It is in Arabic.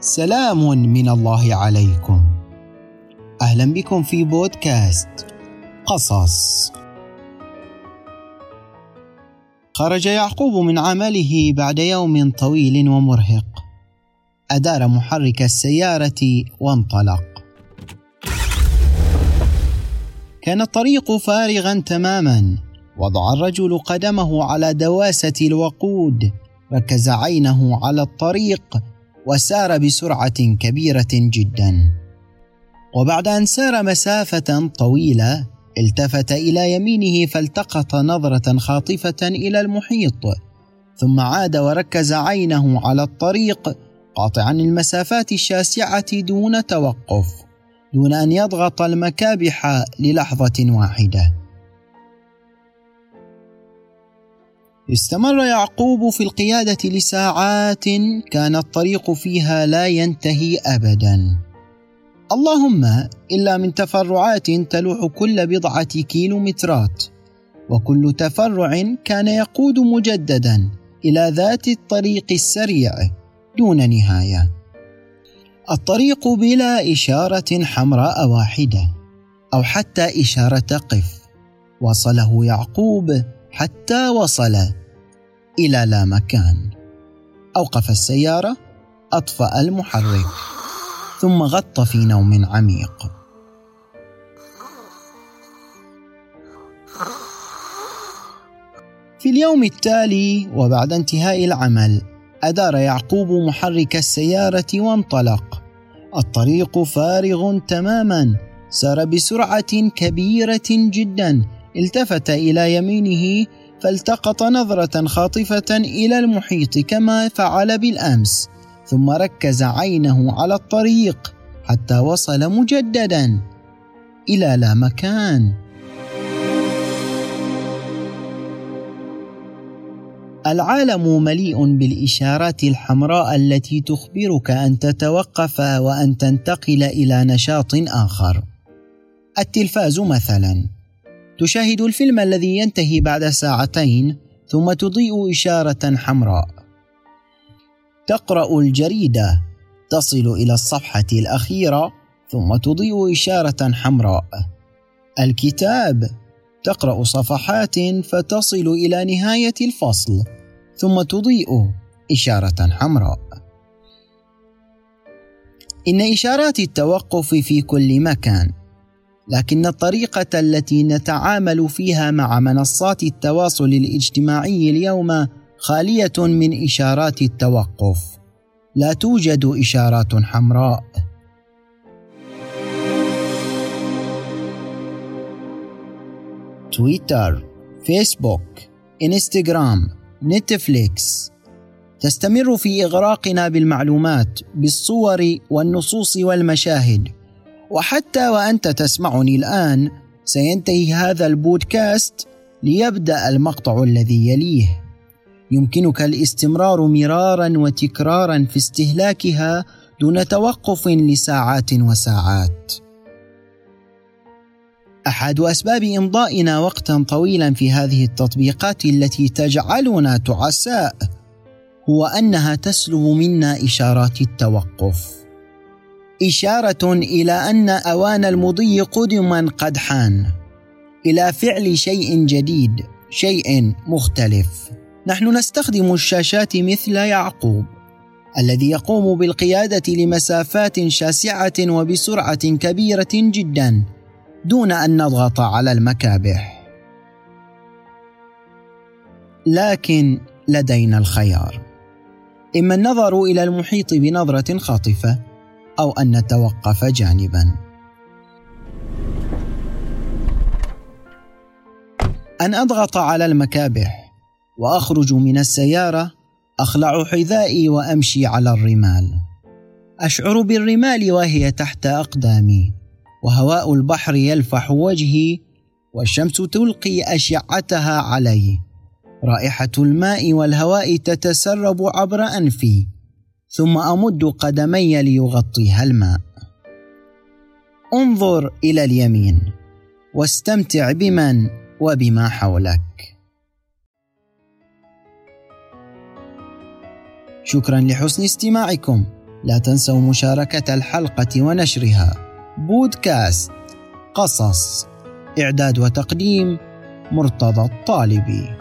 سلام من الله عليكم. أهلا بكم في بودكاست قصص. خرج يعقوب من عمله بعد يوم طويل ومرهق. أدار محرك السيارة وانطلق. كان الطريق فارغا تماما. وضع الرجل قدمه على دواسة الوقود. ركز عينه على الطريق وسار بسرعة كبيرة جدا. وبعد أن سار مسافة طويلة التفت إلى يمينه فالتقط نظرة خاطفة إلى المحيط ثم عاد وركز عينه على الطريق قاطعا المسافات الشاسعة دون توقف دون أن يضغط المكابح للحظة واحدة. استمر يعقوب في القيادة لساعات كان الطريق فيها لا ينتهي ابدا. اللهم إلا من تفرعات تلوح كل بضعة كيلومترات وكل تفرع كان يقود مجددا إلى ذات الطريق السريع دون نهاية. الطريق بلا إشارة حمراء واحدة أو حتى إشارة قف. وصله يعقوب حتى وصل إلى لا مكان. أوقف السيارة أطفأ المحرك ثم غط في نوم عميق. في اليوم التالي وبعد انتهاء العمل أدار يعقوب محرك السيارة وانطلق. الطريق فارغ تماما سار بسرعة كبيرة جدا التفت إلى يمينه فالتقط نظرة خاطفة إلى المحيط كما فعل بالأمس ثم ركز عينه على الطريق حتى وصل مجددا إلى لا مكان. العالم مليء بالإشارات الحمراء التي تخبرك أن تتوقف وأن تنتقل إلى نشاط آخر. التلفاز مثلا. تشاهد الفيلم الذي ينتهي بعد ساعتين ثم تضيء إشارة حمراء. تقرأ الجريدة. تصل إلى الصفحة الأخيرة ثم تضيء إشارة حمراء. الكتاب. تقرأ صفحات فتصل إلى نهاية الفصل ثم تضيء إشارة حمراء. إن إشارات التوقف في كل مكان. لكن الطريقة التي نتعامل فيها مع منصات التواصل الاجتماعي اليوم خالية من إشارات التوقف. لا توجد إشارات حمراء. تويتر فيسبوك إنستغرام نتفليكس. تستمر في إغراقنا بالمعلومات بالصور والنصوص والمشاهد. وحتى وأنت تسمعني الآن سينتهي هذا البودكاست ليبدأ المقطع الذي يليه. يمكنك الاستمرار مرارا وتكرارا في استهلاكها دون توقف لساعات وساعات. أحد أسباب إمضائنا وقتا طويلا في هذه التطبيقات التي تجعلنا تعساء هو أنها تسلب منا إشارات التوقف. إشارة إلى أن أوان المضي قدما قد حان. إلى فعل شيء جديد شيء مختلف. نحن نستخدم الشاشات مثل يعقوب الذي يقوم بالقيادة لمسافات شاسعة وبسرعة كبيرة جدا دون أن نضغط على المكابح. لكن لدينا الخيار. إما النظر إلى المحيط بنظرة خاطفة أو أن نتوقف جانبا. أن أضغط على المكابح وأخرج من السيارة أخلع حذائي وأمشي على الرمال. أشعر بالرمال وهي تحت أقدامي وهواء البحر يلفح وجهي والشمس تلقي أشعتها علي. رائحة الماء والهواء تتسرب عبر أنفي. ثم أمد قدمي ليغطيها الماء. انظر إلى اليمين واستمتع بمن وبما حولك. شكرا لحسن استماعكم. لا تنسوا مشاركة الحلقة ونشرها. بودكاست قصص إعداد وتقديم مرتضى الطالبي.